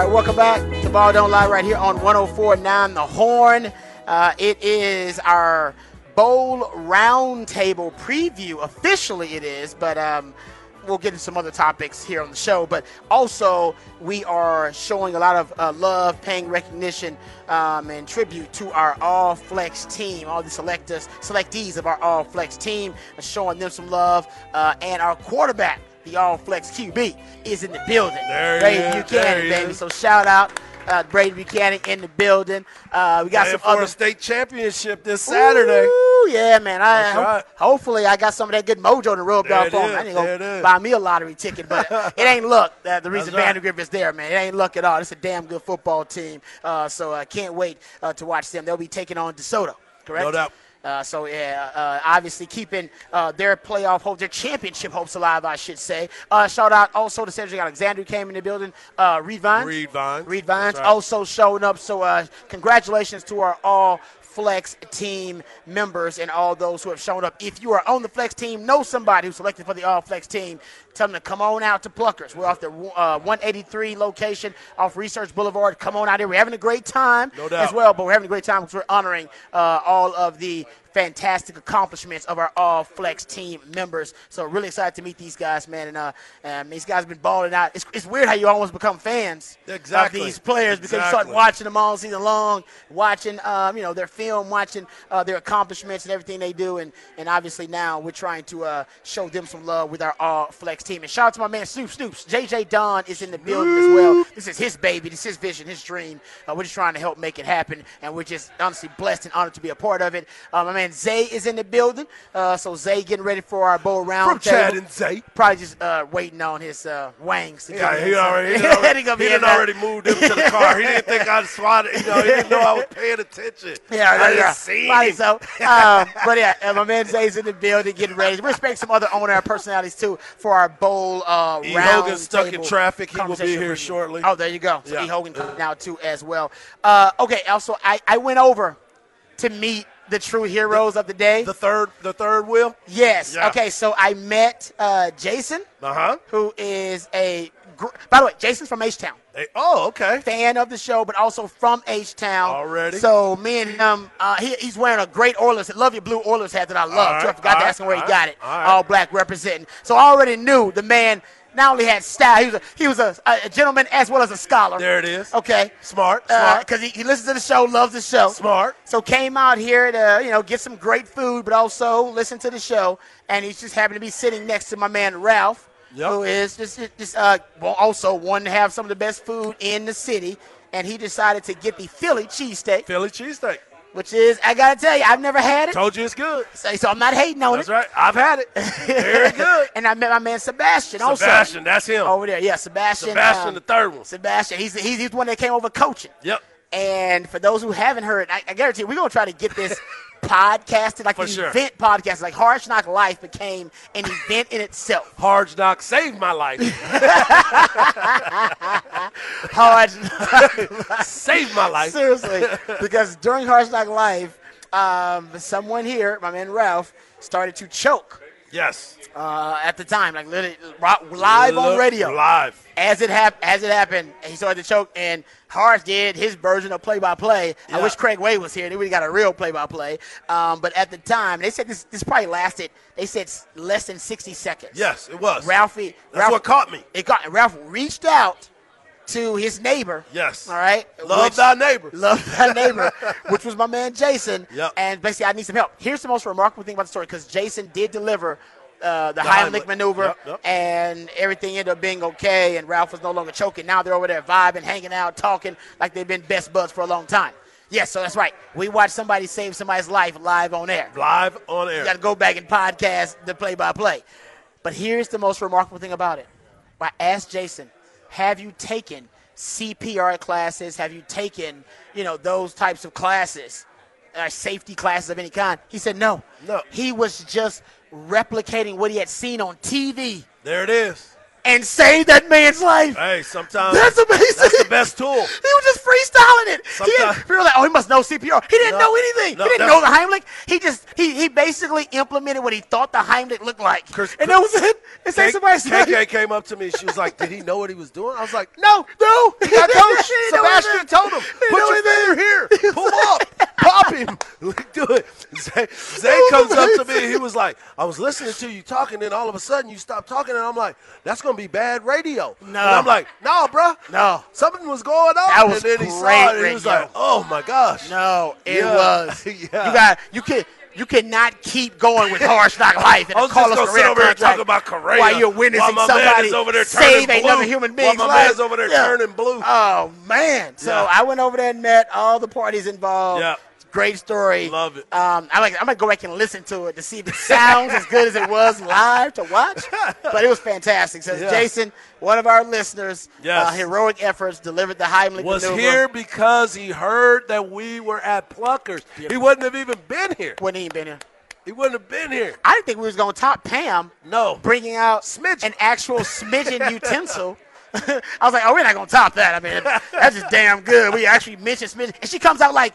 All right, welcome back to Ball Don't Lie right here on 104.9 The Horn. Uh, it is our bowl roundtable preview. Officially, it is, but um, we'll get into some other topics here on the show. But also, we are showing a lot of uh, love, paying recognition, um, and tribute to our All Flex team, all the selectors, selectees of our All Flex team, showing them some love, uh, and our quarterback the All Flex QB, is in the building. There Brady is, Buchanan, baby. is. So shout out uh, Brady Buchanan in the building. Uh, we got Playing some for other a state championship this Saturday. Ooh, yeah, man. I hope- right. hopefully I got some of that good mojo to rub off on. I need to go buy me a lottery ticket, but it ain't luck. Uh, the reason That's right. Is there, man. It ain't luck at all. It's a damn good football team. Uh, so I can't wait uh, to watch them. They'll be taking on DeSoto, correct? No doubt. Uh, so yeah, uh, obviously keeping uh, their playoff hopes, their championship hopes alive, I should say. Uh, shout out also to Cedric Alexander who came in the building. Uh, Reed Vines. Reed Vines. Reed Vines right. also showing up. So uh, congratulations to our all flex team members and all those who have shown up. If you are on the flex team, know somebody who's selected for the all flex team. Tell them to come on out to Pluckers. We're off the uh, 183 location off Research Boulevard. Come on out here. We're having a great time No doubt. as well, but we're having a great time because we're honoring uh, all of the like fantastic accomplishments of our all flex team members. So really excited to meet these guys, man. And uh, um, these guys have been balling out. It's, it's weird how you almost become fans Exactly. of these players because you start watching them all season long, watching um, you know their film, watching uh, their accomplishments and everything they do, and and obviously now we're trying to uh, show them some love with our all flex team. And shout out to my man Snoop Snoops. JJ Don is in the building as well. This is his baby, this is his vision, his dream. Uh, we're just trying to help make it happen, and we're just honestly blessed and honored to be a part of it. My man Zay is in the building, uh, so Zay getting ready for our bowl round. From Chad and Zay. Probably just uh, waiting on his uh, wangs to Yeah, he already, he already, he there. already moved him to the car. He didn't think I'd swat it. You know, he didn't know I was paying attention. Yeah, I yeah, didn't yeah. see Probably him. so. Um, but yeah, my man Zay's in the building getting ready. We expect some other owner personalities too for our bowl uh, E. round Hogan's stuck in traffic. He will be here shortly. Oh, there you go. So Yeah. E. Hogan coming now too as well. Uh, okay, also I, I went over to meet the true heroes of the day. The third, the third wheel. yes. Yeah. Okay, so I met uh, Jason, Uh huh. who is a gr- by the way, Jason's from H Town oh, okay. fan of the show, but also from H Town. Already? So me and him, uh, he, he's wearing a great Oilers, love your blue Oilers hat that I love. All too. I forgot to ask him where right, he got it. all right. All black representing. So I already knew the man not only had style, he was a, he was a, a gentleman as well as a scholar. There it is. Okay. Smart, smart. Because he, he listens to the show, loves the show. Smart. So came out here to you know get some great food, but also listen to the show. And he's just happened to be sitting next to my man Ralph, Yep. who is just just uh well, also one to have some of the best food in the city. And he decided to get the Philly cheesesteak, Philly cheesesteak. Which is I gotta tell you, I've never had it. Told you it's good. So, so I'm not hating on That's it. That's right. I've had it. Very good. and I met my man Sebastian, also Sebastian, that's him. over there. Yeah, Sebastian. Sebastian, um, the third one. Sebastian. He's, he's he's the one that came over coaching. Yep. And for those who haven't heard, I, I guarantee you, we're gonna try to get this podcasted, like For an sure. event podcast, like Harsh Knock Life became an event in itself. Hard Knock saved my life. Hard, saved my life. seriously, because during Harsh Knock Life, um, someone here, my man Ralph, started to choke Yes. uh, at the time, like literally live on radio. Live. As it hap- as it happened, he started to choke, and Harsh did his version of play-by-play. I wish Craig Way was here; they would have got a real play-by-play. Um, but at the time, they said this this probably lasted. They said less than sixty seconds. Yes, it was. Ralphie. That's Ralph, what caught me. It got Ralph reached out to his neighbor. Yes. All right. Love which- thy neighbor. Love thy neighbor, which was my man Jason. Yep. And basically, I need some help. Here's the most remarkable thing about the story because Jason did deliver uh, the, The Heimlich Heimlich. maneuver, Yep, yep. and everything ended up being okay. And Ralph was no longer choking. Now they're over there vibing, hanging out, talking like they've been best buds for a long time. Yes, so that's right. We watched somebody save somebody's life live on air. Live on air. You got to go back and podcast the play-by-play. But here's the most remarkable thing about it. I asked Jason, "Have you taken CPR classes? Have you taken, you know, those types of classes, uh, safety classes of any kind?" He said, "No. No. He was just replicating what he had seen on TV. There it is. And saved that man's life. Hey, sometimes That's amazing. That's the best tool. He was just freestyling it. He Sometimes- didn't, we were like, oh, he must know CPR. He didn't No, know anything. no, he didn't know the Heimlich. He just he he basically implemented what he thought the Heimlich looked like, Chris- and that was it. And K- life. KK came up to me. She was like, "Did he know what he was doing?" I was like, No, no. He got coach. He Sebastian told him, put your finger here, pull up, pop him, do it. Zay, Zay comes up to me. He was like, I was listening to you talking, and all of a sudden you stopped talking, and I'm like, that's gonna be bad radio. No. And I'm like, no, bro, No. something was going on. That was and then he saw it, and he was radio. like, oh my gosh. No, it Yeah. was. Yeah. You got you can you cannot keep going with hard knock life and I was Carlos just gonna sit over here talking about Correa while you're witnessing while somebody over there save turning another blue, human while my life. man's over there Yeah. turning blue. Oh man! So Yeah. I went over there and met all the parties involved. Yeah. Great story. Love it. Um, I like. I'm gonna go back and listen to it to see if it sounds as good as it was live to watch. But it was fantastic. So. Jason, one of our listeners, Yes. uh, heroic efforts delivered the Heimlich was maneuver. here because he heard that we were at Pluckers. He wouldn't have even been here. Wouldn't even been here. He wouldn't have been here. I didn't think we was gonna top Pam. No. bringing out Smidgen. an actual smidgen utensil. I was like, oh, we're not gonna top that. I mean, that's just damn good. We actually mentioned smidgen, and she comes out like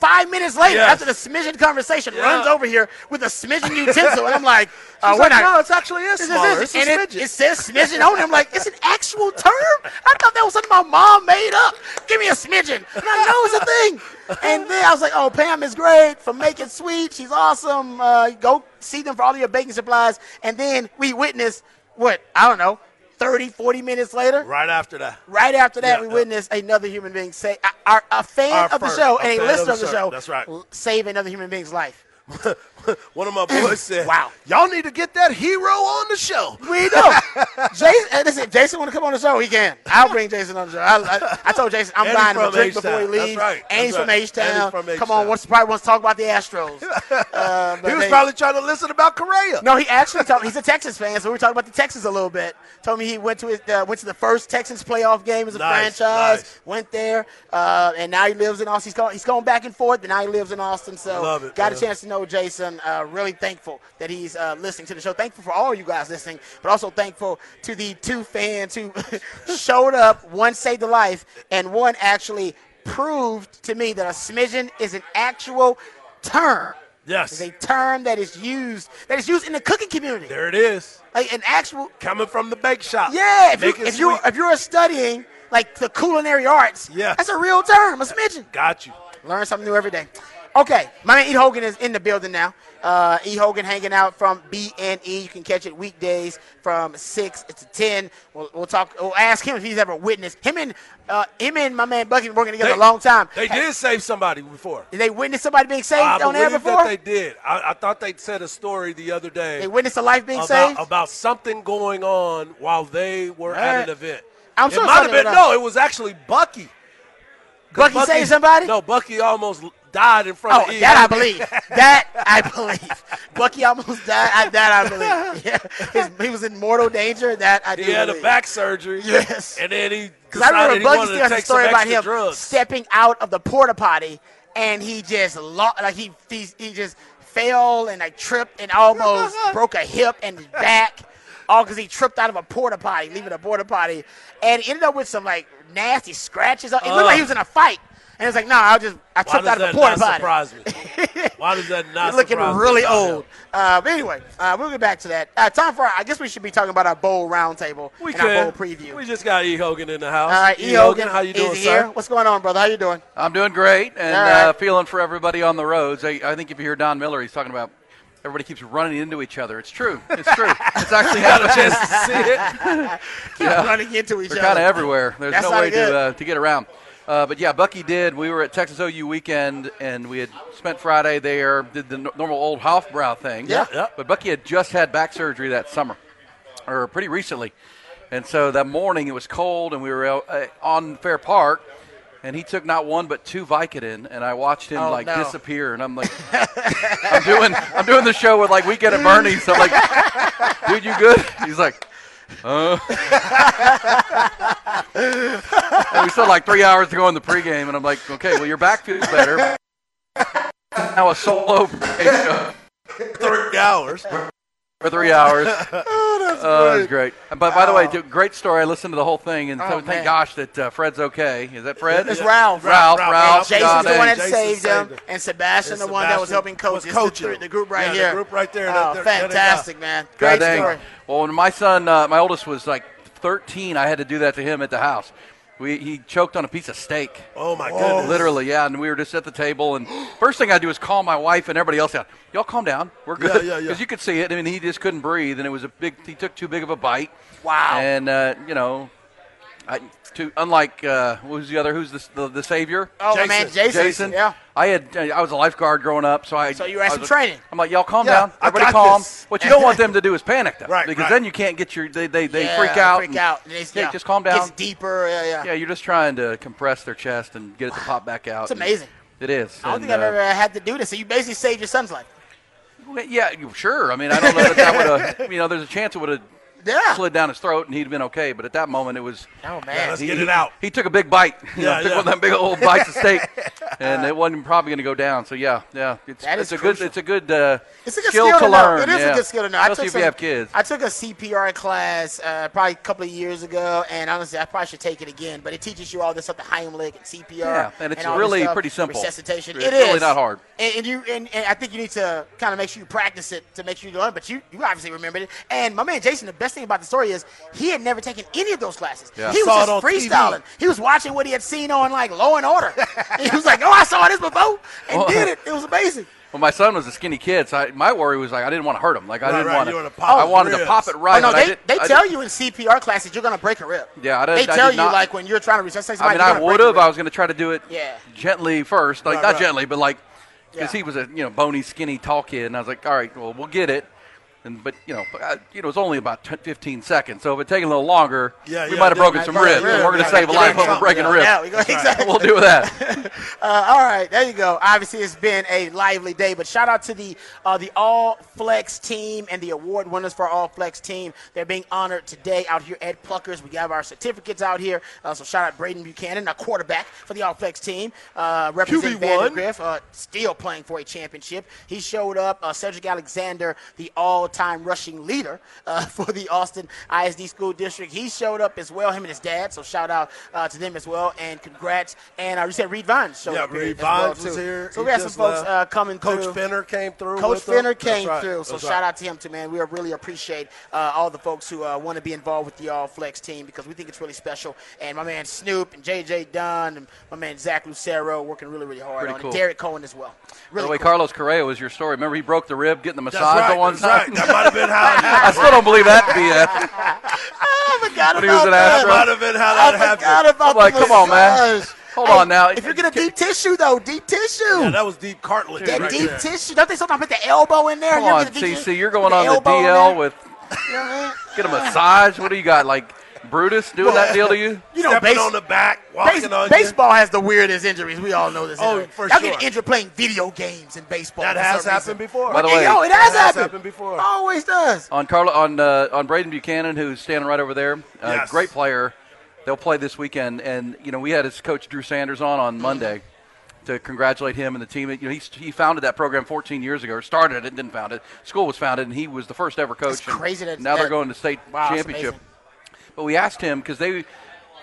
five minutes later Yes. after the smidgen conversation, Yeah. runs over here with a smidgen utensil, and I'm like, uh, She's like, not. no, it's actually is smaller. It's a and it, it says smidgen on it. I'm like, it's an actual term? I thought that was something my mom made up. Give me a smidgen. And I know it's a thing. And then I was like, oh, Pam is great for making sweet. She's awesome. Uh, go see them for all your baking supplies. And then we witnessed, what, I don't know, 30, 40 minutes later? right after that. Right after that, Yeah, we yeah. witnessed another human being say, a, our, a fan Our of the show and a listener of the show show. That's right. save another human being's life. One of my boys said, Wow. y'all need to get that hero on the show." We know. Jason, and listen, Jason want to come on the show, he can. I'll bring Jason on the show. I, I, I told Jason I'm buying him a drink before he H-Town. That's leaves. right. That's from. H Town. And he's from Come H-Town. on, wants probably wants to talk about the Astros. Uh, He was they- probably trying to listen about Correa. no, he actually told me he's a Texas fan, so we were talking about the Texans a little bit. Told me he went to his, uh, went to the first Texans playoff game as a Nice, franchise. nice. Went there, uh, and now he lives in Austin. He's going, he's going back and forth, but now he lives in Austin. So Love it, got a chance to know Jason. Uh, really thankful that he's uh, listening to the show. Thankful for all you guys listening, but also thankful to the two fans who showed up. One saved a life, and one actually proved to me that a smidgen is an actual term. Yes. It's a term that is used that is used in the cooking community. There it is. Like an actual Coming from the bake shop. Yeah, if, you, Make if you if you're studying like the culinary arts, Yeah. that's a real term, a smidgen. Got you. Learn something new every day. Okay, my man E. Hogan is in the building now. Uh, e. Hogan hanging out from BNE. You can catch it weekdays from six to ten. We'll, we'll talk. We'll ask him if he's ever witnessed him and uh, him and my man Bucky been working together a long time. They did save somebody before. Did they witness somebody being saved I on air believe before? that they did. I, I thought they said a story the other day They witnessed a life being saved. about, about something going on while they were All at an event. I'm it sure might have been no. It was actually Bucky. 'Cause Bucky saved somebody? No, Bucky almost died in front Oh, of E. that I believe. That I believe. Bucky almost died. I, that I believe. Yeah. His, he was in mortal danger. That I do He had a back surgery. Yes. And then he Because I remember Bucky still has a story about him drugs. stepping out of the porta potty and he just lo- like he, he he just fell and like tripped and almost broke a hip and his back. All because he tripped out of a porta potty, leaving a porta potty, and he ended up with some like nasty scratches. It looked like he was in a fight, and it was like, "No, I just I tripped out of that a porta not potty." surprise me? Why does that not You're looking surprise me really old. Uh, but anyway, uh, we'll get back to that. Uh, time for, I guess we should be talking about our bowl roundtable We and can. our bowl preview. We just got E. Hogan in the house. All right, E. E. Hogan, how you doing, sir? here. What's going on, brother? How you doing? I'm doing great and All right. uh, feeling for everybody on the roads. I, I think if you hear Don Miller, he's talking about everybody keeps running into each other. It's true. It's true. It's actually Got a chance to see it. Keep Yeah. running into each They're other. kind of everywhere. There's That's no way good. to uh, to get around. Uh, but yeah, Bucky did. We were at Texas OU weekend, and we had spent Friday there. Did the no- normal old Hofbrow thing. Yeah. Yeah. But Bucky had just had back surgery that summer, or pretty recently, and so that morning it was cold, and we were out, uh, on Fair Park. And he took not one but two Vicodin, and I watched him Oh, like no. disappear. And I'm like, I'm doing, I'm doing the show with like Weekend at Bernie's. So I'm like, dude, you good? He's like, uh. and we still like three hours to go in the pregame, and I'm like, okay, well your back feels better. Now a solo show Three hours. For three hours. Oh, that's was great. But by the way, great story. I listened to the whole thing, and Oh, so thank gosh that uh, Fred's okay. Is that Fred? It's Ralph. Ralph. Ralph, Ralph. Ralph. Jason's God the one that Jason saved him, saved him. and Sebastian And the one that was helping coach. was It's the three- the, group right Yeah, the here. group right there, Oh, that- that- that- fantastic, man. God Great dang. story. Well, when my son, uh, my oldest, was like 13, I had to do that to him at the house. We, he choked on a piece of steak. Oh my goodness. Literally, yeah. And we were just at the table, and first thing I do is call my wife and everybody else down. Y'all calm down. We're good. Yeah, yeah, yeah. Because you could see it. I mean, he just couldn't breathe, and it was a big. He took too big of a bite. Wow. And uh, you know, I, to unlike uh, who's the other? Who's the the, the savior? Oh, my man, Jason. Jason. Yeah. I had I was a lifeguard growing up, so I. So you I some training. I'm like, y'all calm Yeah, down. Everybody calm. this. What you don't want them to do is panic, though, Right, because right. then you can't get your. They they, they Yeah, freak out. Freak and- out. And Yeah, yeah, just calm down. Gets deeper. Yeah, yeah. Yeah, you're just trying to compress their chest and get it to pop back out. It's amazing. It is. I don't And, think I've uh, ever had to do this. So you basically saved your son's life. Yeah, sure. I mean, I don't know that that would have. You know, there's a chance it would have Yeah. slid down his throat and he'd have been okay. But at that moment, it was. Oh Yeah, man. let's he- get it out. He took a big bite. You know, Yeah, took yeah. one of them big old bites of steak, and it wasn't probably going to go down. So yeah, yeah, it's, That it's is a good, it's a good, uh, It's a good skill, skill, to know. learn. It is yeah. a good skill to know. I Especially took if some, you have kids. I took a CPR class uh, probably a couple of years ago, and honestly, I probably should take it again. But it teaches you all this stuff, the Heimlich and CPR. Yeah, and it's all this really pretty simple. Resuscitation. It's It really is. not hard. And, and you and, and I think you need to kind of make sure you practice it to make sure you learn. But you you obviously remembered it. And my man Jason, the best thing about the story is he had never taken any of those classes. Yeah. He was it on just TV. freestyling. He was watching what he had seen on like Law and Order. he was like, "Oh, I saw this before," and Well- did it. It was amazing. Well, my son was a skinny kid, so I, my worry was like I didn't want to hurt him. Like I Right, didn't right, want you wanna pop I his wanted to pop it right. oh no, they, did- they tell you in CPR classes you're gonna break a rib. Yeah, I did- They I tell did you not- like when you're trying to resuscitate somebody. I somebody. mean, you're I would have. I was going to try to do it Yeah. gently first, like Right, not right. gently, but like because Yeah. he was a you know bony, skinny, tall kid, and I was like, all right, well, we'll get it. And but you know, but, uh, you know, it was only about 10, 15 seconds, so if it taken a little longer, Yeah, we yeah, might have broken some ribs, rib, and we're going yeah, to save a life in over something, breaking a rib. Yeah, we go, exactly. We'll do that. Uh, all right, there you go. Obviously, it's been a lively day, but shout out to the uh, the All Flex team and the award winners for All Flex team. They're being honored today out here at Pluckers. We have our certificates out here. Uh, so shout out Braden Buchanan, a quarterback for the All Flex team, uh, representing QB1. Uh, still playing for a championship. He showed up. Uh, Cedric Alexander, the all-time rushing leader uh, for the Austin ISD School District, he showed up as well. Him and his dad. So shout out uh, to them as well, and congrats. And uh, you said Reed Vines showed Yeah, up here Reed as well, was here. So He we had some folks uh, coming Coach through. Fenner came through. Coach Finner them. Came right. through, so That's shout right. out to him too, man. We really appreciate uh, all the folks who uh, want to be involved with the All Flex team because we think it's really special. And my man Snoop and JJ Dunn and my man Zach Lucero working really, really hard Pretty on cool. it. Derek Cohen as well. By Really the way, cool. Carlos Correa was your story. Remember, he broke the rib getting the That's massage right. the one That's time. Right. That might have been how. I still don't believe that BS. Oh, I forgot When he was about an that. Astro. might have been how I that forgot happened. about I'm like, the come on, man. massage. Hold Hey, on now. If you get a deep tissue, though, deep tissue. Yeah, that was deep cartilage. that right deep there. tissue. Don't they sometimes put the elbow in there? Come You ever on, get a deep CC, you're Put going on the elbow in DL there? with You know what I mean? get a massage. What do you got, like Brutus doing that deal to you? You know, Stepping base- on the back, walking Base- on you. baseball has the weirdest injuries. We all know this. Oh, anyway. for Y'all sure. get injured playing video games in baseball. That has happened reason. before. By the way- yo, it That has, has happened. happened before. Always does. on Carlo on uh, on Braden Buchanan, who's standing right over there. Uh, Yes. Great player. They'll play this weekend, and you know we had his coach Drew Sanders on on Monday to congratulate him and the team. You know he he founded that program 14 years ago, or started it, didn't found it. School was founded, and he was the first ever coach. It's crazy that- now they're going to state Wow, it's championship. Amazing. But we asked him because they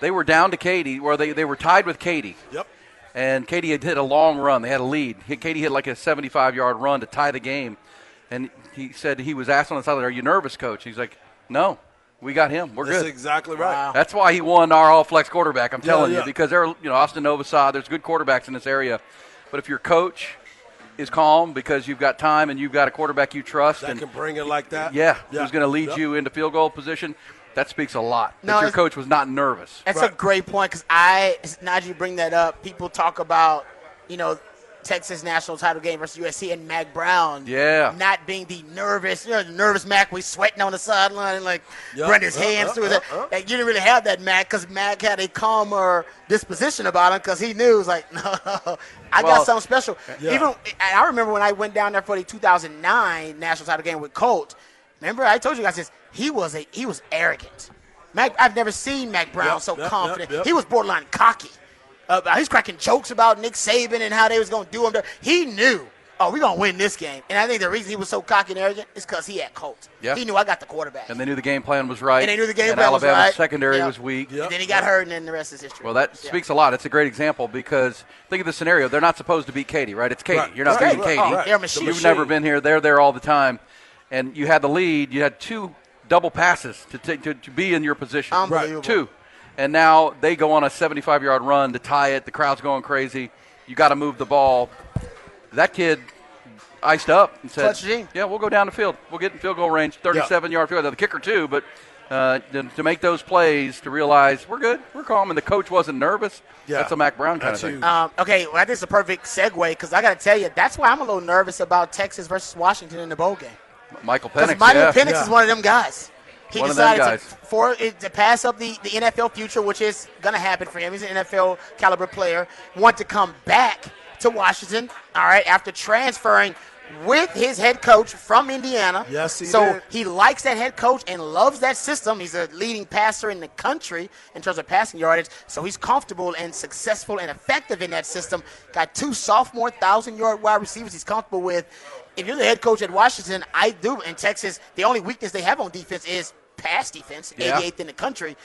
they were down to Katy, or they, they were tied with Katy. Yep. And Katy had hit a long run. They had a lead. He- Katy hit like a 75 yard run to tie the game. And he said he was asked on the sideline, Are you nervous, coach? He's like, No, we got him. We're That's good. That's exactly right. Wow. That's why he won our all flex quarterback. I'm telling yeah. you because they're you know Austin Novosad. There's good quarterbacks in this area, but if your coach is calm because you've got time and you've got a quarterback you trust, That and can bring it like that. yeah, who's going to lead Yep. you into field goal position, that speaks a lot. No, that your coach was not nervous. That's a great point because I, now that you bring that up, people talk about, you know, Texas national title game versus USC and Mack Brown. Yeah. Not being the nervous, you know, the nervous Mack was sweating on the sideline and like Yup, running his yup, hands yup, through yup, it. yup. Like, you didn't really have that Mack because Mack had a calmer disposition about him because he knew, it was like, no, I Well, got something special. Yeah. Even, I remember when I went down there for the 2009 national title game with Colt. Remember, I told you guys this. He was a he was arrogant. Mack, I've never seen Mack Brown Yep, so yep, confident. yep. He was borderline cocky. Uh, he's cracking jokes about Nick Saban and how they was going to do him. He knew oh, we're gonna win this game. And I think the reason he was so cocky and arrogant is because he had Colts. Yeah. He knew I got the quarterback. And they knew the game plan was right. And they knew the game and plan was Alabama's right. secondary was weak. And then he got hurt, and then the rest is history. Well, that speaks a lot. It's a great example because think of the scenario. They're not supposed to beat Katy, right? It's Katy. Right. You're not Right. beating. Katy. Right. They're a machine. You've never been here. They're there all the time. And you had the lead. You had two double passes to, take, to, to be in your position. Unbelievable. Two. And now they go on a 75 yard run to tie it. The crowd's going crazy. You got to move the ball. That kid iced up and said, Yeah, we'll go down the field. We'll get in field goal range, 37 yard field. goal. The kicker, too, but. Uh, to, to make those plays, to realize we're good, we're calm, and the coach wasn't nervous. Yeah. That's a Mack Brown kind That's of thing. Um, okay, well, I think it's a perfect segue because I got to tell you, that's why I'm a little nervous about Texas versus Washington in the bowl game. Michael Because Penix, Michael yeah. Penix Yeah. is one of them guys. He One decided guys. To, for to pass up the, the NFL future, which is going to happen for him. He's an NFL caliber player. Want to come back to Washington, all right, after transferring with his head coach from Indiana. Yes, he So did. he likes that head coach and loves that system. He's a leading passer in the country in terms of passing yardage. So he's comfortable and successful and effective in that system. Got two sophomore thousand yard wide receivers he's comfortable with. If you're the head coach at Washington, I do. In Texas, the only weakness they have on defense is pass defense, Yeah. 88th in the country.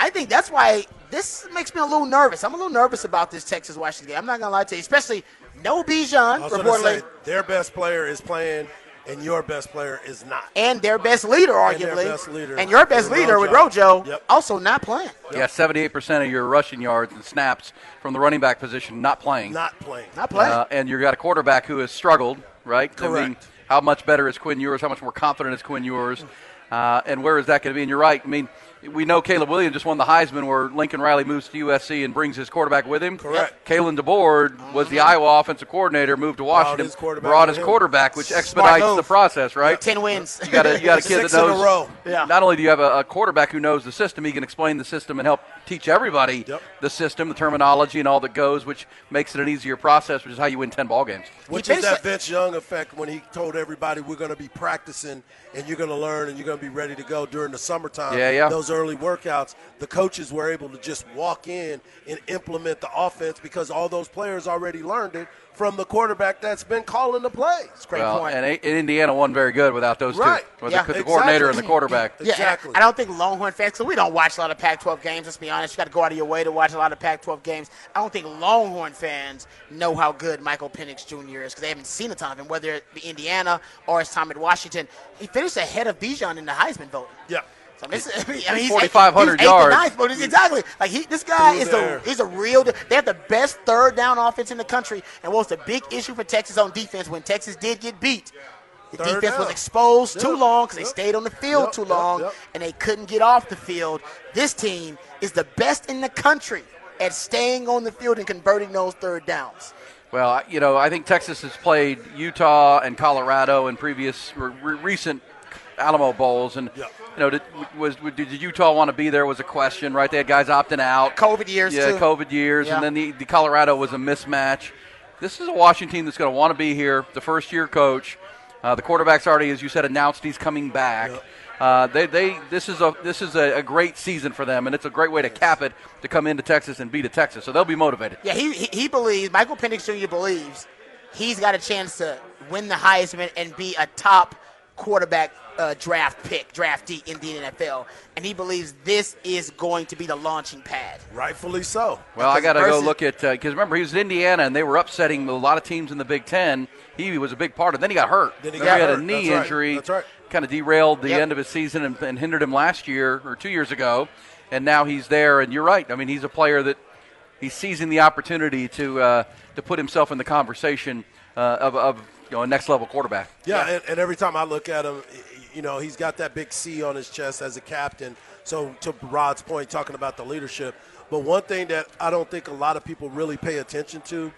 I think that's why this makes me a little nervous. I'm a little nervous about this Texas Washington game. I'm not gonna lie to you, especially no Bijan I was reportedly, say their best player is playing, and your best player is not. and their best leader, And their arguably, best leader and your best with leader with Rojo. Rojo, Yep. also not playing. Yeah, 78% of your rushing yards and snaps from the running back position not playing. Not playing. Not playing. Uh, and you've got a quarterback who has struggled, right? I mean, Correct. how much better is Quinn Ewers? How much more confident is Quinn Ewers? Uh, and where is that going to be? And you're right. I mean, we know Caleb Williams just won the Heisman where Lincoln Riley moves to USC and brings his quarterback with him. Correct. Kalen DeBoer was the Iowa offensive coordinator, moved to Washington, his quarterback brought his quarterback, which Smart expedites the process, right? Ten wins. You got a, you got a kid Six that knows. in a row. Yeah. Not only do you have a, a quarterback who knows the system, he can explain the system and help teach everybody Yep. the system, the terminology, and all that goes, which makes it an easier process, which is how you win ten ball games. Which is that Vince Young effect when he told everybody we're going to be practicing and you're going to learn and you're going to be ready to go during the summertime. Yeah, yeah. Those early workouts, the coaches were able to just walk in and implement the offense because all those players already learned it from the quarterback that's been calling the plays. Great well, point. and, and Indiana wasn't very good without those Right. two, with Yeah. the, the coordinator and the quarterback. Yeah, Exactly. I, I don't think Longhorn fans, because we don't watch a lot of Pac-12 games. Let's be honest. You got to go out of your way to watch a lot of Pac-12 games. I don't think Longhorn fans know how good Michael Penix Jr. is because they haven't seen a ton of him, whether it be Indiana or his time at Washington. He finished ahead of Bijan in the Heisman voting. Yeah. So this, I mean, he's 4,500 he's eighth and yards. ninth, but it's exactly like he. This guy Through is there. a he's a real. They have the best third down offense in the country. And what was the big issue for Texas on defense when Texas did get beat? The Third defense was down. exposed too long because they stayed on the field Yep. too long, Yep. and they couldn't get off the field. This team is the best in the country at staying on the field and converting those third downs. Well, you know, I think Texas has played Utah and Colorado in previous re- re- recent Alamo Bowls, and Yeah. You know, did, was did Utah want to be there was a question, right? They had guys opting out. COVID years yeah, too. COVID years, Yeah. and then the, the Colorado was a mismatch. This is a Washington team that's going to want to be here. The first year coach, uh, the quarterback's already, as you said, announced he's coming back. Uh, they, they, this is a this is a, a great season for them, and it's a great way to cap it to come into Texas and beat a Texas. So they'll be motivated. Yeah, he, he he believes Michael Penix Jr. believes he's got a chance to win the Heisman and be a top quarterback uh, draft pick, draftee in the NFL, and he believes this is going to be the launching pad. Rightfully so. Well, I got to go look at because remember he was in Indiana and they were upsetting a lot of teams in the Big Ten. He was a big part of. Then he got hurt. Then he Remember got had a hurt. knee That's right. injury. That's right. Kind of derailed the Yep. end of his season and, and hindered him last year or two years ago. And now he's there. And you're right. I mean, he's a player that he's seizing the opportunity to uh, to put himself in the conversation uh, of, of you know a next level quarterback. Yeah, And, and every time I look at him, you know, he's got that big C on his chest as a captain. So to Rod's point, talking about the leadership. But one thing that I don't think a lot of people really pay attention to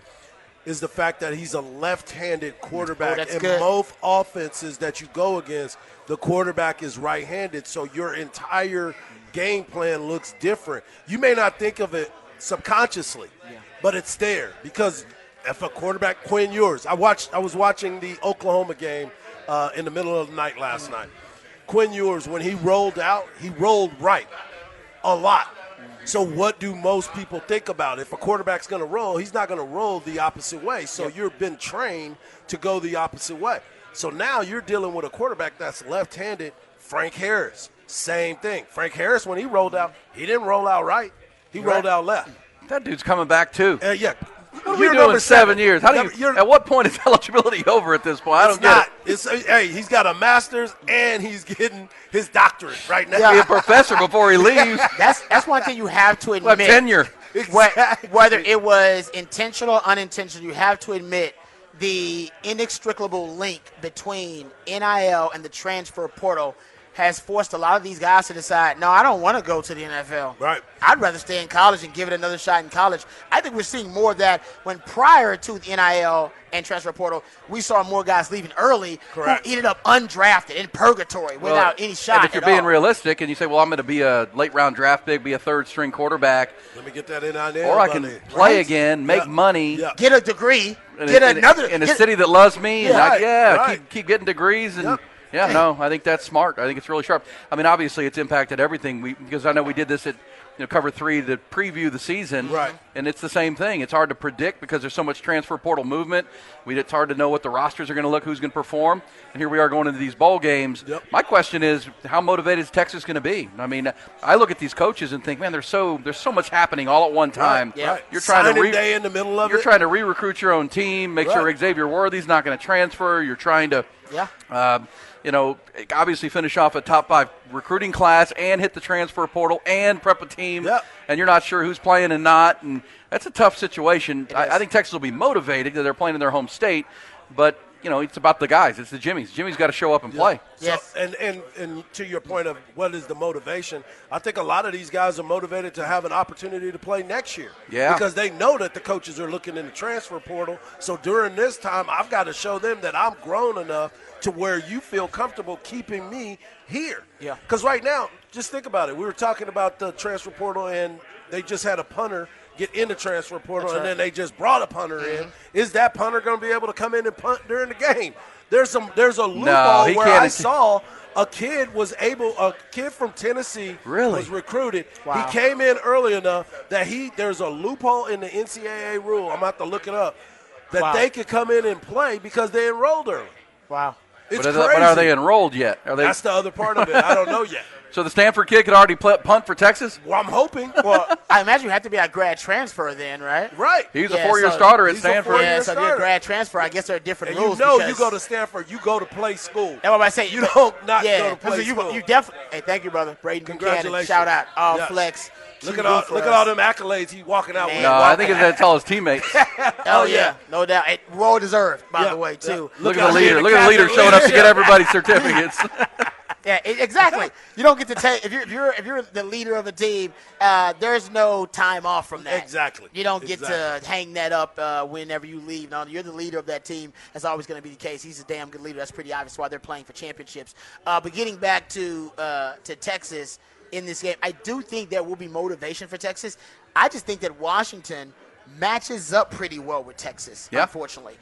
is the fact that he's a left-handed quarterback. Oh, that's and good. most offenses that you go against, the quarterback is right-handed. So your entire game plan looks different. You may not think of it subconsciously, but it's there because if a quarterback Quinn Ewers, I watched. I was watching the Oklahoma game uh, in the middle of the night last night. Quinn Ewers, when he rolled out, he rolled right a lot. So what do most people think about? It? If a quarterback's going to roll, he's not going to roll the opposite way. So you've been trained to go the opposite way. So now you're dealing with a quarterback that's left-handed. Frank Harris, same thing. Frank Harris, when he rolled out, he didn't roll out right. He rolled out left. That dude's coming back too. Uh, yeah. What are we You're doing number seven years? How do Number- you? you're- At what point is eligibility over at this point? I don't get not. it. It's uh, hey, he's got a master's and he's getting his doctorate right now. Yeah. Be a professor before he leaves. That's that's one thing you have to Well, admit. tenure. Exactly. Whether it was intentional or unintentional, you have to admit the inextricable link between NIL and the transfer portal has forced a lot of these guys to decide, no, I don't want to go to the NFL. Right. I'd rather stay in college and give it another shot in college. I think we're seeing more of that when prior to the NIL and transfer portal, we saw more guys leaving early Correct. who ended up undrafted in purgatory Well, without any shot. And if you're at being all. realistic and you say, well, I'm going to be a late round draft pick, be a third string quarterback, Let me get that in on there. or I can buddy. play Right? again, make Yeah. money. Yeah. get a degree, In, get a, in a- another in a get- city that loves me, and Yeah. I, yeah, right. keep keep getting degrees, and Yep. Yeah, no, I think that's smart. I think it's really sharp. I mean, obviously, it's impacted everything. We because I know we did this at you know cover three to preview the season, Right. And it's the same thing. It's hard to predict because there's so much transfer portal movement. We it's hard to know what the rosters are going to look, who's going to perform, and here we are going into these bowl games. Yep. My question is, how motivated is Texas going to be? I mean, I look at these coaches and think, man, there's so there's so much happening all at one time. Yeah. Right. You're trying to re- day in the middle of you're it. trying to re-recruit your own team, make sure Xavier Worthy's not going to transfer. You're trying to, Yeah. um, you know, obviously finish off a top five recruiting class and hit the transfer portal and prep a team. Yep. And you're not sure who's playing and not, and that's a tough situation. I. I think Texas will be motivated that they're playing in their home state, but you know, it's about the guys. It's the Jimmys. Jimmy's got to show up and play. So, Yes. and, and and to your point of what is the motivation, I think a lot of these guys are motivated to have an opportunity to play next year. Yeah. Because they know that the coaches are looking in the transfer portal. So during this time, I've got to show them that I'm grown enough to where you feel comfortable keeping me here. Yeah. Because right now, just think about it. We were talking about the transfer portal, and they just had a punter get in the transfer portal, That's and right. then they just brought a punter in. Mm-hmm. Is that punter going to be able to come in and punt during the game? There's some. There's a loophole he where can't. I saw a kid was able. A kid from Tennessee Really? was recruited. Wow. He came in early enough that he there's a loophole in the NCAA rule. I'm about to look it up. That Wow. they could come in and play because they enrolled early. Wow. It's But are, crazy. they, but are they enrolled yet? Are they? That's the other part of it. I don't know yet. so the Stanford kid could already play, punt for Texas. Well, I'm hoping. Well, I imagine you have to be a grad transfer then, right? right. He's Yeah, a four-year so starter at Stanford. four-year Yeah, so if you're a grad transfer, I guess there are different And you rules. know you go to Stanford, you go to play school. That's what I say. You don't not yeah, go to play you, school. you definitely. Hey, thank you, brother. Braden Buchanan. Congratulations. Shout out. All Yeah. flex. Look at all for look at all them accolades he's walking out Man. with. No, I think it's that tell his teammates. Oh, oh, yeah. yeah. No doubt. It, well deserved, by Yeah, the way, yeah. too. Look Look at the leader. Look at the leader showing up to get leadership. everybody's certificates. Yeah, exactly. you don't get to take if you're if you're if you're the leader of a team. Uh, there's no time off from that. Exactly. You don't get Exactly. to hang that up uh, whenever you leave. No, you're the leader of that team. That's always going to be the case. He's a damn good leader. That's pretty obvious why they're playing for championships. Uh, but getting back to uh, to Texas in this game, I do think there will be motivation for Texas. I just think that Washington matches up pretty well with Texas. Yeah. Unfortunately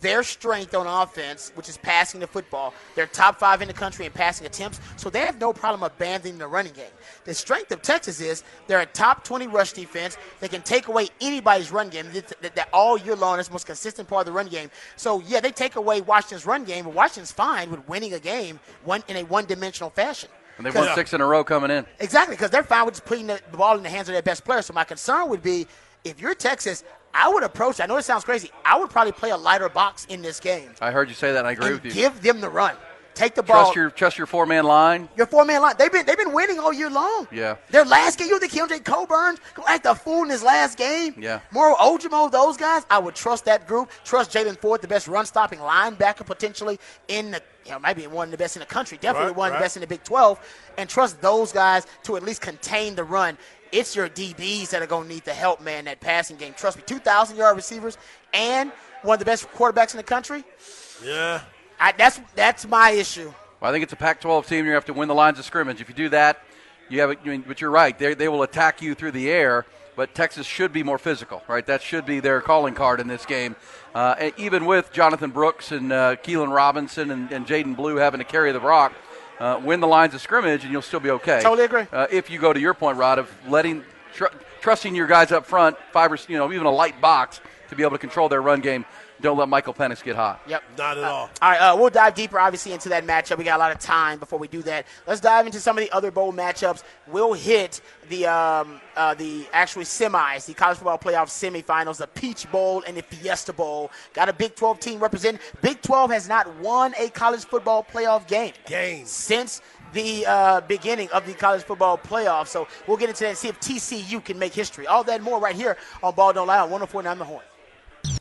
their strength on offense, which is passing the football, they're top five in the country in passing attempts, so they have no problem abandoning the running game. The strength of Texas is they're a top 20 rush defense. They can take away anybody's run game. That, all year long is the most consistent part of the run game. So yeah, they take away Washington's run game, but Washington's fine with winning a game one in a one-dimensional fashion. And they've won six in a row coming in. Exactly, because they're fine with just putting the ball in the hands of their best player. So my concern would be if you're Texas, I would approach. I know it sounds crazy. I would probably play a lighter box in this game I heard you say that, and I agree and with you. give them the run. Take the ball. Trust your trust your four man line. your four man line. They've been they've been winning all year long. Yeah. Their last game, you think Keondre Coburn go act a fool in his last game? Yeah. Moro Ojomo, those guys, I would trust that group. Trust Jaylan Ford, the best run stopping linebacker potentially in the you know, might be one of the best in the country, definitely Right, one of the best in the Big 12, and trust those guys to at least contain the run. It's your DBs that are going to need the help, man, that passing game. Trust me, 2,000 yard receivers and one of the best quarterbacks in the country. Yeah. I, that's that's my issue. Well, I think it's a Pac-12 team. You have to win the lines of scrimmage. If you do that, you have. a- I mean, but you're right. They they will attack you through the air. But Texas should be more physical, right? That should be their calling card in this game. Uh, even with Jonathan Brooks and uh, Keilan Robinson and, and Jaydon Blue having to carry the rock, uh, win the lines of scrimmage, and you'll still be okay. Totally agree. Uh, if you go to your point, Rod, of letting tr- trusting your guys up front, five or you know even a light box to be able to control their run game. Don't let Michael Penix get hot. Yep. Not at all. All right, uh, we'll dive deeper, obviously, into that matchup. We got a lot of time before we do that. Let's dive into some of the other bowl matchups. We'll hit the um, uh, the actual semis, the college football playoff semifinals, the Peach Bowl and the Fiesta Bowl. Got a Big 12 team representing. Big 12 has not won a college football playoff game Game. since the uh, beginning of the college football playoff. So we'll get into that and see if TCU can make history. All that and more right here on Ball Don't Lie on 104.9 The Horn.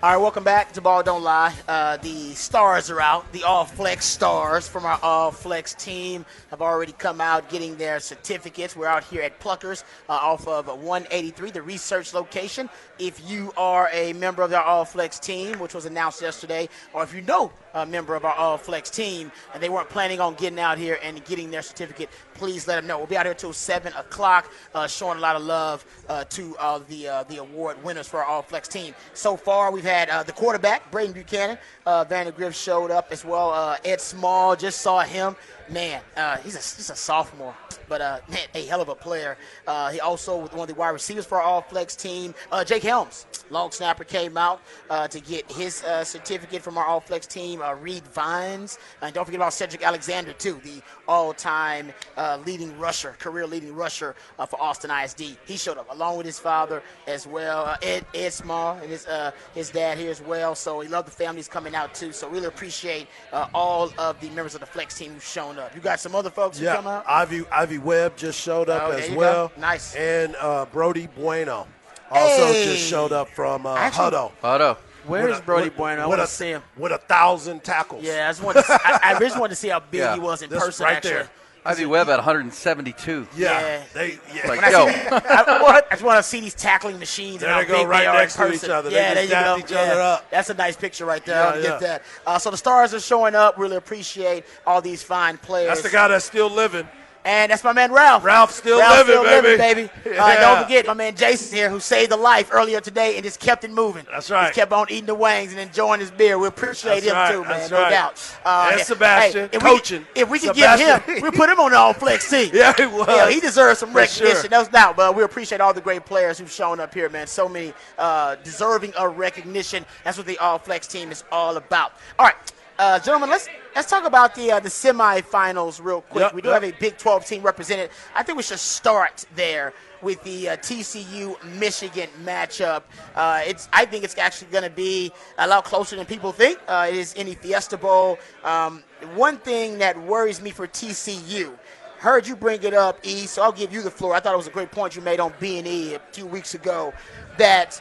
All right, welcome back to Ball Don't Lie. Uh, the stars are out. The All Flex stars from our All Flex team have already come out getting their certificates. We're out here at Pluckers uh, off of 183, the research location. If you are a member of our All Flex team, which was announced yesterday, or if you know a member of our All Flex team and they weren't planning on getting out here and getting their certificate, please let them know. We'll be out here till 7 o'clock, uh, showing a lot of love uh, to uh, the uh, the award winners for our All Flex team. So far, we've had uh, the quarterback, Braden Buchanan. Uh, Vandegrift showed up as well. Uh, Ed Small, just saw him. Man, uh, he's, a, a sophomore, but uh, man, a hell of a player. Uh, he also was one of the wide receivers for our All Flex team. Uh, Jake Helms, long snapper, came out uh, to get his uh, certificate from our All Flex team. Uh, Reed Vines, and don't forget about Cedric Alexander too, the all-time uh, leading rusher, career leading rusher uh, for Austin ISD. He showed up along with his father as well, uh, Ed Ed Small and his uh, his dad here as well. So we love the families coming out too. So really appreciate uh, all of the members of the Flex team who've shown up. You got some other folks who come Yeah, out. Ivy Ivy Webb just showed up Oh, as you go. well. Nice. And uh, Brody Bueno also Hey. just showed up from uh, Actually- Hutto. Otto. Where's Brody with- Bueno? I with want a- to see him. with a thousand tackles. Yeah, I just wanted. To, I, I just wanted to see how big Yeah. he was in This person. right actually. there. Ivy Webb at 172. yeah. Yeah. They yeah. Like, When I, yo, see, I, what? I just want to see these tackling machines There and how they go, big right they are next in to each person. other. They Yeah, just there you go. each yeah. other up. That's a nice picture right there. Yeah, I'll yeah. get that. Uh, so the stars are showing up. Really appreciate all these fine players. That's the guy that's still living. And that's my man Ralph. Ralph still Ralph living, still living, baby. baby. Yeah. Uh, don't forget my man Jason here, who saved a life earlier today and just kept it moving. That's right. Just kept on eating the wings and enjoying his beer. We appreciate That's him right. too, man. That's no right. doubt. Uh, And. Sebastian, hey, if coaching. We, if we could get him, we put him on the all flex team. Yeah, he was. Yeah, he deserves some For recognition. sure. No doubt. But we appreciate all the great players who've shown up here, man. So many uh, deserving of recognition. That's what the all flex team is all about. All right. Uh, gentlemen, let's let's talk about the uh, the semifinals real quick. Yep, we do yep. have a Big 12 team represented. I think we should start there with the uh, TCU Michigan matchup. Uh, it's I think it's actually going to be a lot closer than people think. Uh, it is in the Fiesta Bowl. Um, one thing that worries me for TCU. Heard you bring it up, E. So I'll give you the floor. I thought it was a great point you made on B and E a few weeks ago. That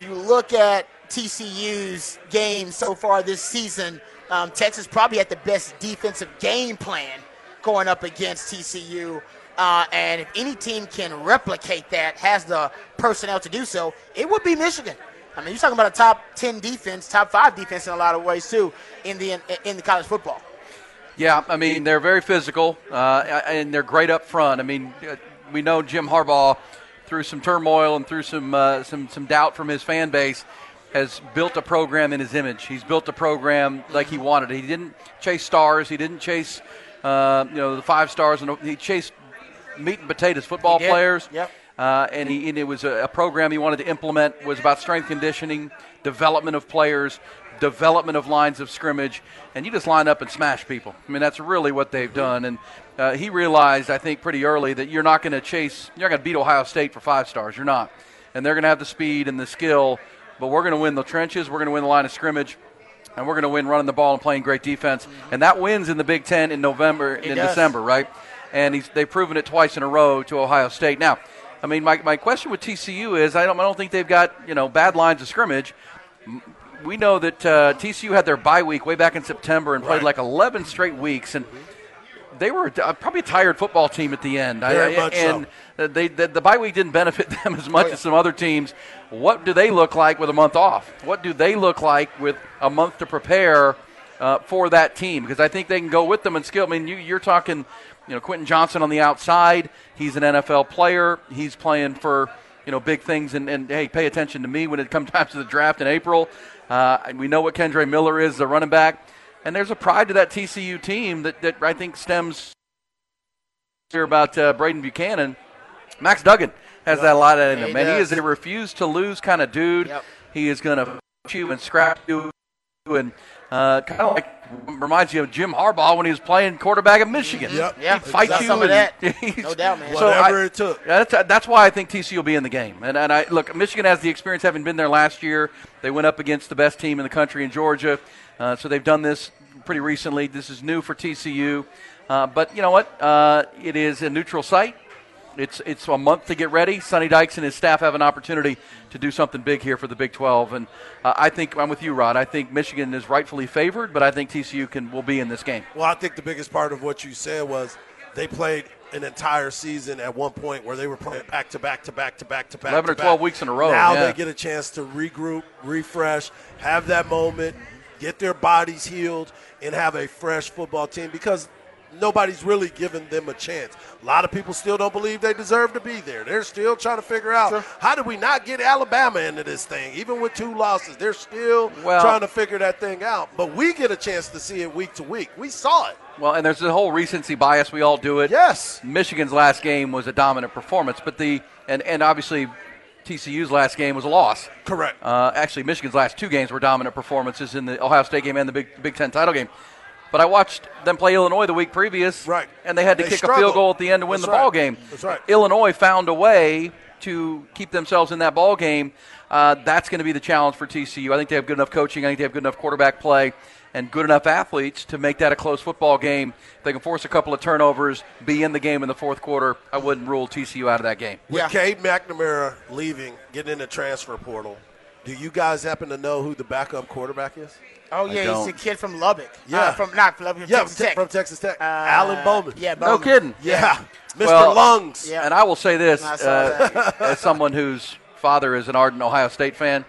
you look at TCU's game so far this season. Um, Texas probably had the best defensive game plan going up against TCU. Uh, and if any team can replicate that, has the personnel to do so, it would be Michigan. I mean, you're talking about a top 10 defense, top five defense in a lot of ways, too, in the, in, in the college football. Yeah, I mean they're very physical uh, and they're great up front. I mean, uh, we know Jim Harbaugh, through some turmoil and through some uh, some some doubt from his fan base, has built a program in his image. He's built a program like he wanted. He didn't chase stars. He didn't chase uh, you know the five stars, and he chased meat and potatoes football players. Yep. Uh, and, he, and it was a, a program he wanted to implement was about strength conditioning, development of players, development of lines of scrimmage, and you just line up and smash people. I mean, that's really what they've done. And uh, he realized, I think, pretty early that you're not going to chase, you're not going to beat Ohio State for five stars. You're not. And they're going to have the speed and the skill, but we're going to win the trenches. We're going to win the line of scrimmage. And we're going to win running the ball and playing great defense. And that wins in the Big Ten in November, in does. December, right? And he's, they've proven it twice in a row to Ohio State. Now, I mean, my, my question with TCU is I don't, I don't think they've got, you know, bad lines of scrimmage. We know that uh, TCU had their bye week way back in September and played Right. like 11 straight weeks. And they were probably a tired football team at the end. Very I, much and so. they, the, the bye week didn't benefit them as much Oh, yeah. as some other teams. What do they look like with a month off? What do they look like with a month to prepare uh, for that team because I think they can go with them in skill. I mean, you, you're talking, you know, Quentin Johnston on the outside. He's an NFL player. He's playing for you know big things. And, and hey, pay attention to me when it comes time to the draft in April. Uh, and we know what Kendre Miller is, the running back. And there's a pride to that TCU team that, that I think stems here about uh, Braden Buchanan. Max Duggan has that a lot in him, and he is a refuse to lose kind of dude. Yep. He is going to you and scrap you, and uh, kind of like reminds you of Jim Harbaugh when he was playing quarterback at Michigan. Yep. Yeah, He'd fight you. some of and- that. No doubt, man. So Whatever I- it took. that's, that's why I think TCU will be in the game. And, and I look, Michigan has the experience having been there last year. They went up against the best team in the country in Georgia, uh, so they've done this pretty recently. This is new for TCU, uh, but you know what? Uh, it is a neutral site. It's it's a month to get ready. Sonny Dykes and his staff have an opportunity to do something big here for the Big 12, and uh, I think I'm with you, Rod. I think Michigan is rightfully favored, but I think TCU can will be in this game. Well, I think the biggest part of what you said was they played an entire season at one point where they were playing back to back to back to back to back. 11 to or 12 back. weeks in a row, Now yeah. they get a chance to regroup, refresh, have that moment, get their bodies healed, and have a fresh football team because nobody's really given them a chance. A lot of people still don't believe they deserve to be there. They're still trying to figure out how did we not get Alabama into this thing, even with two losses. They're still Well- trying to figure that thing out. But we get a chance to see it week to week. We saw it. Well, and there's the whole recency bias. We all do it. Yes. Michigan's last game was a dominant performance, but the and and obviously TCU's last game was a loss. Correct. Uh, actually, Michigan's last two games were dominant performances in the Ohio State game and the Big Big Ten title game. But I watched them play Illinois the week previous, Right. And they had to They kick a field goal at the end to win That's the right. ball game. That's right. Illinois found a way to keep themselves in that ball game. Uh, that's going to be the challenge for TCU. I think they have good enough coaching. I think they have good enough quarterback play and good enough athletes to make that a close football game. If they can force a couple of turnovers, be in the game in the fourth quarter. I wouldn't rule TCU out of that game. With Yeah. Cade McNamara leaving, getting in the transfer portal, do you guys happen to know who the backup quarterback is? Oh yeah, he's a kid from Lubbock. Yeah. Uh, from not from Lubbock, from Yeah, Texas from, Tech. from Texas Tech. Uh, Alan Bowman. Yeah, No kidding. Yeah. Mr. Well- Lungs. Yeah. And I will say this uh, as someone whose father is an ardent Ohio State fan.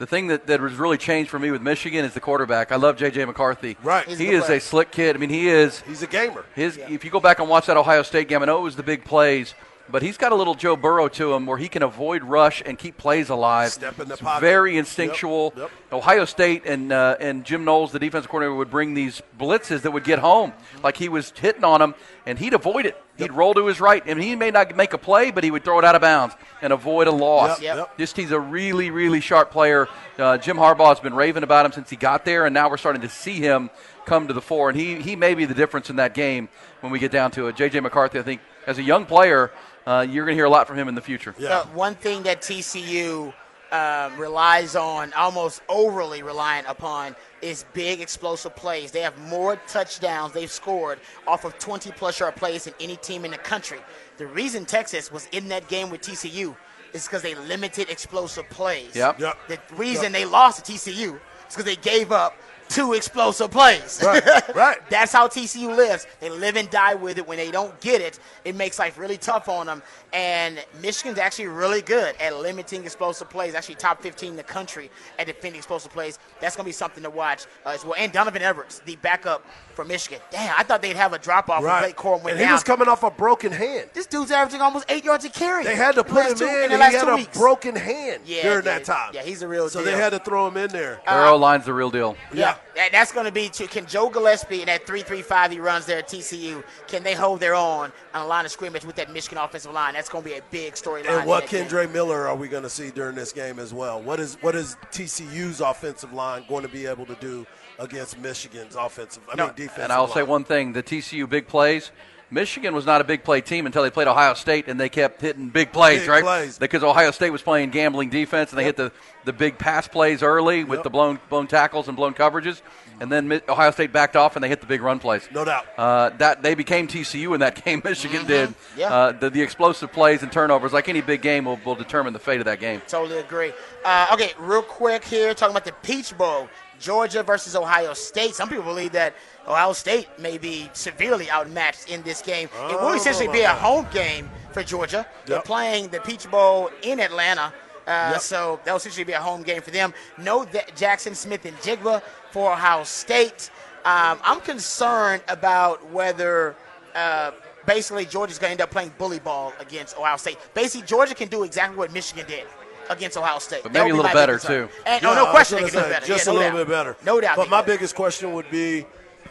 The thing that, that has really changed for me with Michigan is the quarterback. I love J.J. McCarthy. Right. He's He is player. a slick kid. I mean, he is. He's a gamer. His, If you go back and watch that Ohio State game, I know it was the big plays, but he's got a little Joe Burrow to him where he can avoid rush and keep plays alive. Step in the It's pocket. Very instinctual. yep. Ohio State and uh, and Jim Knowles, the defensive coordinator, would bring these blitzes that would get home, like he was hitting on them, and he'd avoid it. He'd roll to his right, and he may not make a play, but he would throw it out of bounds and avoid a loss. Yep, yep. Just he's a really, really sharp player. Uh, Jim Harbaugh has been raving about him since he got there, and now we're starting to see him come to the fore. And he, he may be the difference in that game when we get down to it. J.J. McCarthy, I think, as a young player, uh, you're going to hear a lot from him in the future. Yeah. Uh, one thing that TCU um, relies on, almost overly reliant upon, is big explosive plays. They have more touchdowns they've scored off of 20 plus yard plays than any team in the country. The reason Texas was in that game with TCU is because they limited explosive plays. Yep. Yep. The reason they lost to TCU is because they gave up two explosive plays. Right, right. That's how TCU lives. They live and die with it. When they don't get it, it makes life really tough on them. And Michigan's actually really good at limiting explosive plays. Actually, top 15 in the country at defending explosive plays. That's going to be something to watch uh, as well. And Donovan Edwards, the backup for Michigan. Damn, I thought they'd have a drop off when Right. Blake Corum went and he down. was coming off a broken hand. this dude's averaging almost eight yards a carry. They had to put him two- in, in the and last he had two a weeks. broken hand Yeah, during yeah, that time. yeah, he's a real deal. So deal. they had to throw him in there. Their O line's the real deal. Yeah, that, that's going to be to can Joe Gillespie and that three three five he runs there at TCU can they hold their own on a line of scrimmage with that Michigan offensive line? That's going to be a big storyline. And what that game. Kendre Miller are we going to see during this game as well? What is what is TCU's offensive line going to be able to do against Michigan's offensive? I mean defensive. And I'll say one thing: the TCU big plays. Michigan was not a big play team until they played Ohio State, and they kept hitting big plays, Big right? plays. Because Ohio State was playing gambling defense, and they hit the, the big pass plays early with Yep. the blown blown tackles and blown coverages, and then Ohio State backed off, and they hit the big run plays. No doubt. Uh, that they became TCU in that game. Michigan did. Yeah. Uh, the, the explosive plays and turnovers, like any big game, will, will determine the fate of that game. Totally agree. Uh, okay, real quick here, talking about the Peach Bowl, Georgia versus Ohio State. Some people believe that Ohio State may be severely outmatched in this game. it will Oh, essentially be a home game for Georgia. They're playing the Peach Bowl in Atlanta. Uh, Yep. So that will essentially be a home game for them. No that Jaxon Smith-Njigba for Ohio State. Um, I'm concerned about whether uh, basically Georgia's going to end up playing bully ball against Ohio State. Basically, Georgia can do exactly what Michigan did against Ohio State. But maybe would a little my better, too. And, Yeah, oh, no question, they gonna can do better. Just Yeah, a no little doubt. bit better. No doubt. But my can. biggest question would be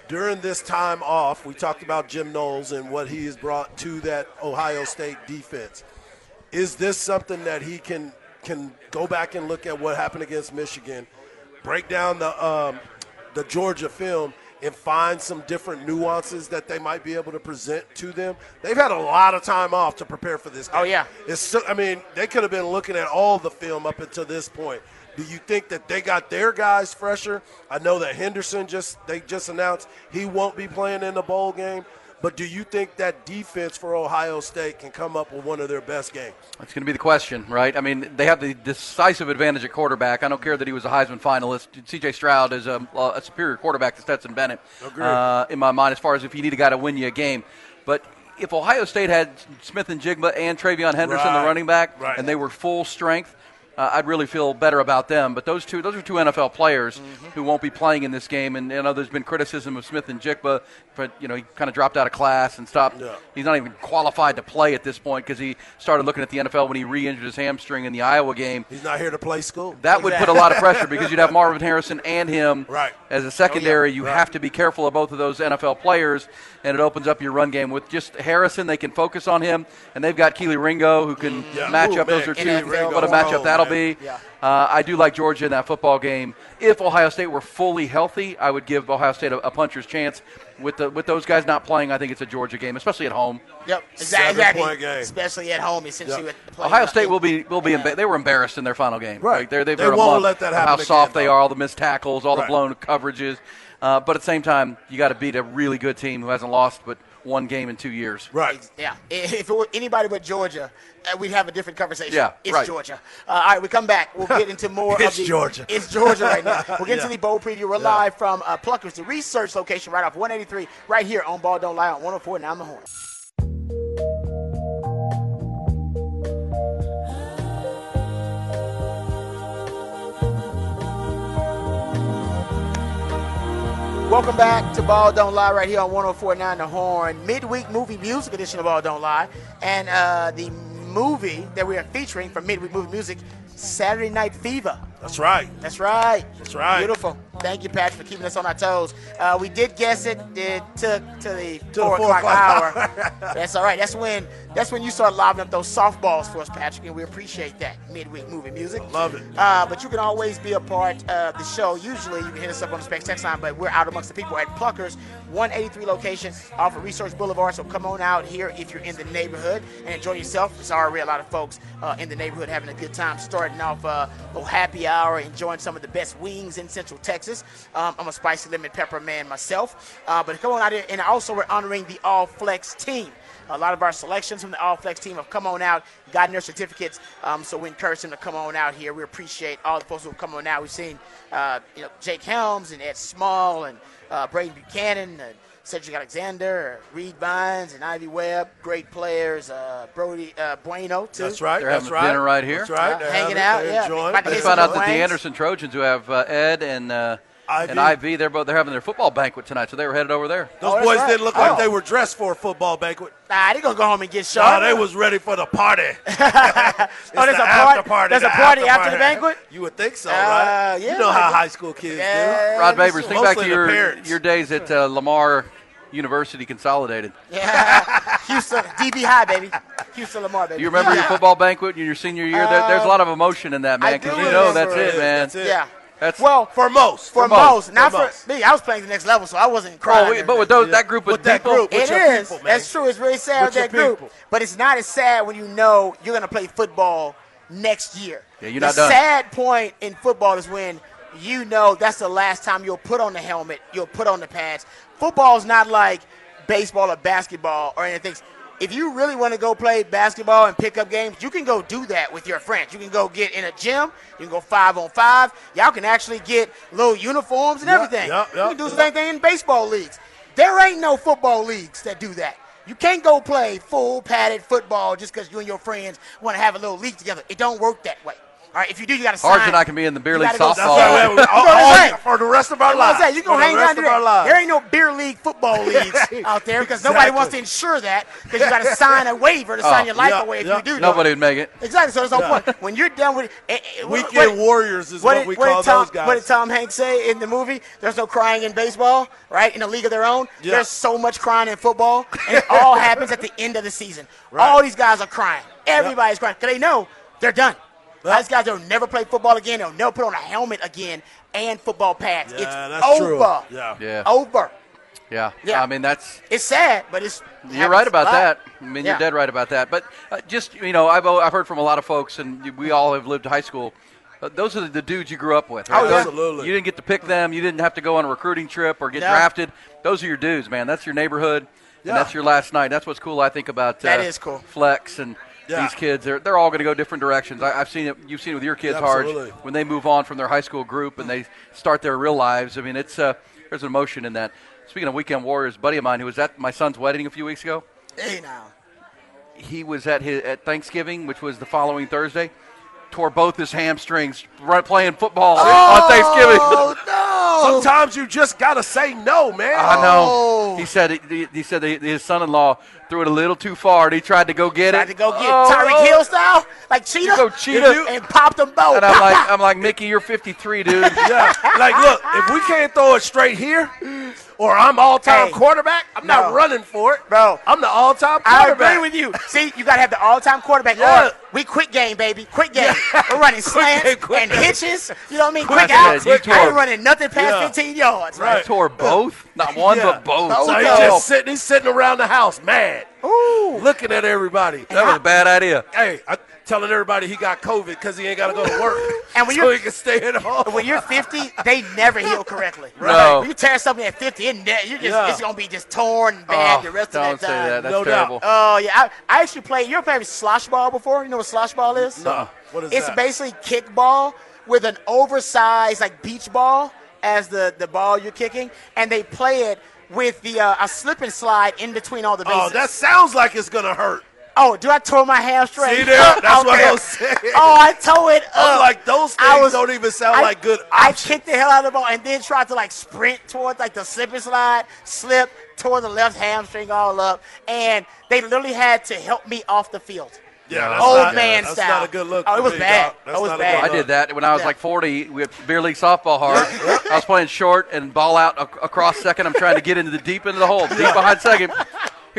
during this time off, we talked about Jim Knowles and what he has brought to that Ohio State defense. Is this something that he can can go back and look at what happened against Michigan, break down the um, the Georgia film, and find some different nuances that they might be able to present to them? They've had a lot of time off to prepare for this. Oh, game. Oh, yeah. It's so, I mean, they could have been looking at all the film up until this point. Do you think that they got their guys fresher? I know that Henderson just they just announced he won't be playing in the bowl game. But do you think that defense for Ohio State can come up with one of their best games? That's going to be the question, right? I mean, they have the decisive advantage at quarterback. I don't care that he was a Heisman finalist. C.J. Stroud is a, a superior quarterback to Stetson Bennett uh, in my mind, as far as if you need a guy to win you a game. But if Ohio State had Smith-Njigba and TreVeyon Henderson, the running back, Right. and they were full strength, uh, I'd really feel better about them. But those two, those are two NFL players Mm-hmm. who won't be playing in this game. And you know, there's been criticism of Smith-Njigba, but you know, he kind of dropped out of class and stopped. Yeah. He's not even qualified to play at this point because he started looking at the NFL when he re-injured his hamstring in the Iowa game. He's not here to play school. That would put a lot of pressure because you'd have Marvin Harrison and him Right. as a secondary. You Right. have to be careful of both of those NFL players, and it opens up your run game. With just Harrison, they can focus on him, and they've got Kelee Ringo who can Yeah. match Ooh, up. Those are two. What a matchup Oh, that'll man. Be. Yeah. Uh, I do like Georgia in that football game. If Ohio State were fully healthy, I would give Ohio State a, a puncher's chance. With the with those guys not playing, I think it's a Georgia game, especially at home. Yep, Seven exactly. point game. Especially at home, essentially. Yep. with Ohio up- State will be will be emba- they were embarrassed in their final game. Right. Like, they're, they've They heard a won't let that of how happen soft again, they are, all the missed tackles, all Right. the blown coverages. Uh, but at the same time, you got to beat a really good team who hasn't lost but one game in two years. Right. Yeah, if it were anybody but Georgia, uh, we'd have a different conversation. Yeah, it's right. Georgia. Uh, all right, we come back. We'll get into more It's of the. Georgia. It's Georgia right now. We'll get Yeah. into the bowl preview. We're Yeah. live from uh, Pluckers, the research location right off 183, right here on Ball Don't Lie on 104 Now on the Horn. Welcome back to Ball Don't Lie right here on 1049 The Horn. Midweek movie music edition of Ball Don't Lie. And uh, the movie that we are featuring for Midweek Movie Music, Saturday Night Fever. That's right. That's right. That's right. Beautiful. Thank you, Patrick, for keeping us on our toes. Uh, we did guess it. It took to the the four four o'clock o'clock hour. that's all right. That's when that's when you start lobbing up those softballs for us, Patrick, and we appreciate that. Midweek movie music. Love it. Uh, but you can always be a part of the show. Usually, you can hit us up on the Specs text line, but we're out amongst the people at Pluckers, 183 location off of Research Boulevard. So come on out here if you're in the neighborhood and enjoy yourself. There's already a lot of folks uh, in the neighborhood having a good time, starting off uh, a little happy hour, enjoying some of the best wings in Central Texas. Um, I'm a spicy lemon pepper man myself, uh, but come on out here, and also we're honoring the All Flex team. A lot of our selections from the All Flex team have come on out, gotten their certificates. Um, so we encourage them to come on out here. We appreciate all the folks who have come on out. We've seen, uh, you know, Jake Helms and Ed Small and uh, Braden Buchanan, and Cedric Alexander, Reed Vines, and Ivy Webb. Great players. Uh, Brody uh, Bueno too. That's right. They're That's having right. dinner right here. That's right. Uh, hanging out, yeah. About to I get just found out that the. Anderson Trojans, who have uh, Ed and uh, Ivy. and Ivy, they're both they're having their football banquet tonight, so they were headed over there. Those Oh, boys right. didn't look like Oh. they were dressed for a football banquet. Nah, they gonna go home and get shot. sharp. they was ready for the party. oh, there's the a after party. There's the a party after after the banquet. You would think so, Uh, right? yeah, you know how like- high school kids Yeah, Rod let me Babers, see. think back to your parents. your days at uh, Lamar University Consolidated. Yeah. Houston, DB high, baby. Houston Lamar, baby. Do you remember your football banquet in your senior year? there, there's a lot of emotion in that, man, because you know that's it, it. man. That's it. Yeah. That's Well. For most. for, most. most, not For for, most. me. I was playing the next level, so I wasn't Oh, crying. wait, but with those, that group of With that people, group. It is. people, man. That's true. It's really sad With with that group. people. But it's not as sad when you know you're going to play football next year. Yeah, you're the not done. sad point in football is when you know that's the last time you'll put on the helmet, you'll put on the pads. Football is not like baseball or basketball or anything. If you really want to go play basketball and pick up games, you can go do that with your friends. You can go get in a gym. You can go five on five. Y'all can actually get little uniforms and Yep, everything. yep, you can do the same thing in baseball leagues. There ain't no football leagues that do that. You can't go play full padded football just because you and your friends want to have a little league together. It don't work that way. All right, if you do, you got to Harge sign. and I can be in the beer league gotta go- That's softball. why Yeah. we- You all- know what I'm all- for the rest of our That's what I'm lives. saying. You For gonna the hang rest down to of our that. lives. There ain't no beer league football leagues out there because nobody wants to insure that because you got to sign a waiver to sign your life yeah, away if yeah. you do. that. Nobody would make it. Exactly. So there's no Yeah. point when you're done with eh, eh, what- Weekend what- warriors is what what, did, we what call Tom, those guys. What did Tom Hanks say in the movie? There's no crying in baseball, right? In a league of their own. Yeah. There's so much crying in football, and it all happens at the end of the season. Right. All these guys are crying. Everybody's crying because they know they're done. Yep. These guys will never play football again. They'll never put on a helmet again and football pads. Yeah, it's that's over. true. Yeah. Yeah. Over. Yeah. Yeah. I mean, that's It's sad, but it's. You're right about happens a lot. that. I mean, Yeah. you're dead right about that. But uh, just you know, I've I've heard from a lot of folks, and we all have lived high school. Uh, those are the, the dudes you grew up with. Right? Oh, yeah. Absolutely. You didn't get to pick them. You didn't have to go on a recruiting trip or get No. drafted. Those are your dudes, man. That's your neighborhood, Yeah. and that's your last night. That's what's cool. I think about That uh, is cool. Flex and. Yeah. These kids, they're, they're all going to go different directions. I, I've seen it. You've seen it with your kids, Yeah, Harge, when they move on from their high school group and they start their real lives. I mean, it's uh, there's an emotion in that. Speaking of weekend warriors, a buddy of mine who was at my son's wedding a few weeks ago, Hey now. he was at his at Thanksgiving, which was the following Thursday, tore both his hamstrings run, playing football on Thanksgiving. Oh no! Sometimes you just gotta say no, man. I know. Oh. He said he, he said his son-in-law threw it a little too far, and he tried to go get Tried it. Tried to go get Oh, Tyreek oh. Hill style, like cheetah, go cheetah. and popped them both. And I'm like, I'm like, Mickey, you're 53, dude. Yeah. Like, look, if we can't throw it straight here, or I'm all-time Hey. quarterback, I'm not running for it, Bro. I'm the all-time quarterback. I agree with you. See, you gotta have the all-time quarterback. Yeah. Or we quick game, baby, quick game. We're running slants game, quick and game. hitches. You know what I mean? Quick Quick, game. outs. You I ain't running nothing past Yeah. 15 yards. He Right. tore both, not one, Yeah. but both. Both So he's just sitting, he's sitting around the house, mad, Ooh. looking at everybody. That was a bad idea. Hey, I'm telling everybody he got COVID because he ain't got to go to work. And when so you're- he can stay at home. When you're 50, they never heal correctly. No. When you tear something at 50, it ne- you just, Yeah. it's gonna be just torn and bad Oh, the rest don't of that say time. that. That's No doubt. terrible. Oh yeah, I, I actually played. You ever played slosh ball before? You know what slosh ball is? No. What is it's that? basically kickball with an oversized like beach ball as the the ball you're kicking, and they play it with the uh, a slip and slide in between all the bases. oh, that sounds like it's gonna hurt. Oh, do I tore my hamstring? See there? That's what there. I'm saying. Oh, I tore it up. I'm like, those I things don't even sound I- like good I kicked the hell out of the ball and then tried to like sprint towards like the slip and slide, slip, tore the left hamstring all up, and they literally had to help me off the field. Yeah, that's Old not, man that's style. not a good look. Oh, it was me, bad. dog. That's It was bad. I did that when I was like 40 with beer league softball hard. I was playing short and ball out ac- across second. I'm trying to get into the deep end of the hole, deep behind second.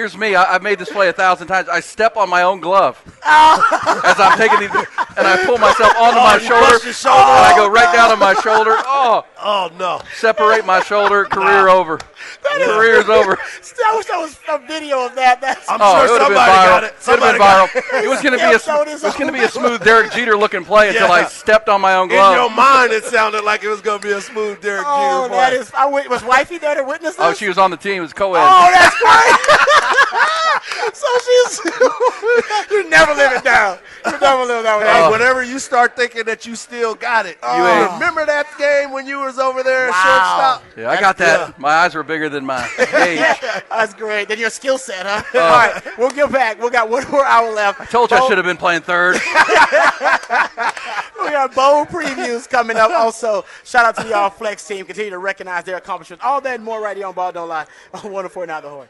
Here's me. I, I've made this play a thousand times. I step on my own glove oh. as I'm taking these, and I pull myself onto oh, my you shoulder, shoulder. and I go right down on my shoulder. Oh, Oh no. separate my shoulder. Career over. Career's over. I wish there was a video of that. That's oh, I'm Oh, sure it somebody got it. It would have Somebody been viral. It was going to be a it is was going to be a smooth Derek Jeter looking play until I stepped on my own glove. In your mind, it sounded like it was gonna be a smooth Derek oh, Jeter that play. is. I was wifey there to witness this? Oh, she was on the team. It was co-ed. Oh, that's great. so she's. you never live it down. You never live that Hey, down. whenever you start thinking that you still got it, you ain't. remember that game when you was over there Wow. shortstop? Yeah, I got that. Yeah. My eyes were bigger than my age. That's great. Then your skill set, huh? All right, we'll get back. We got one more hour left. Uh. Told you I should have been playing third. We got bowl previews coming up. Also, shout out to the All Flex team. Continue to recognize their accomplishments. All that and more right here on Ball Don't Lie on 104 Now the Horn.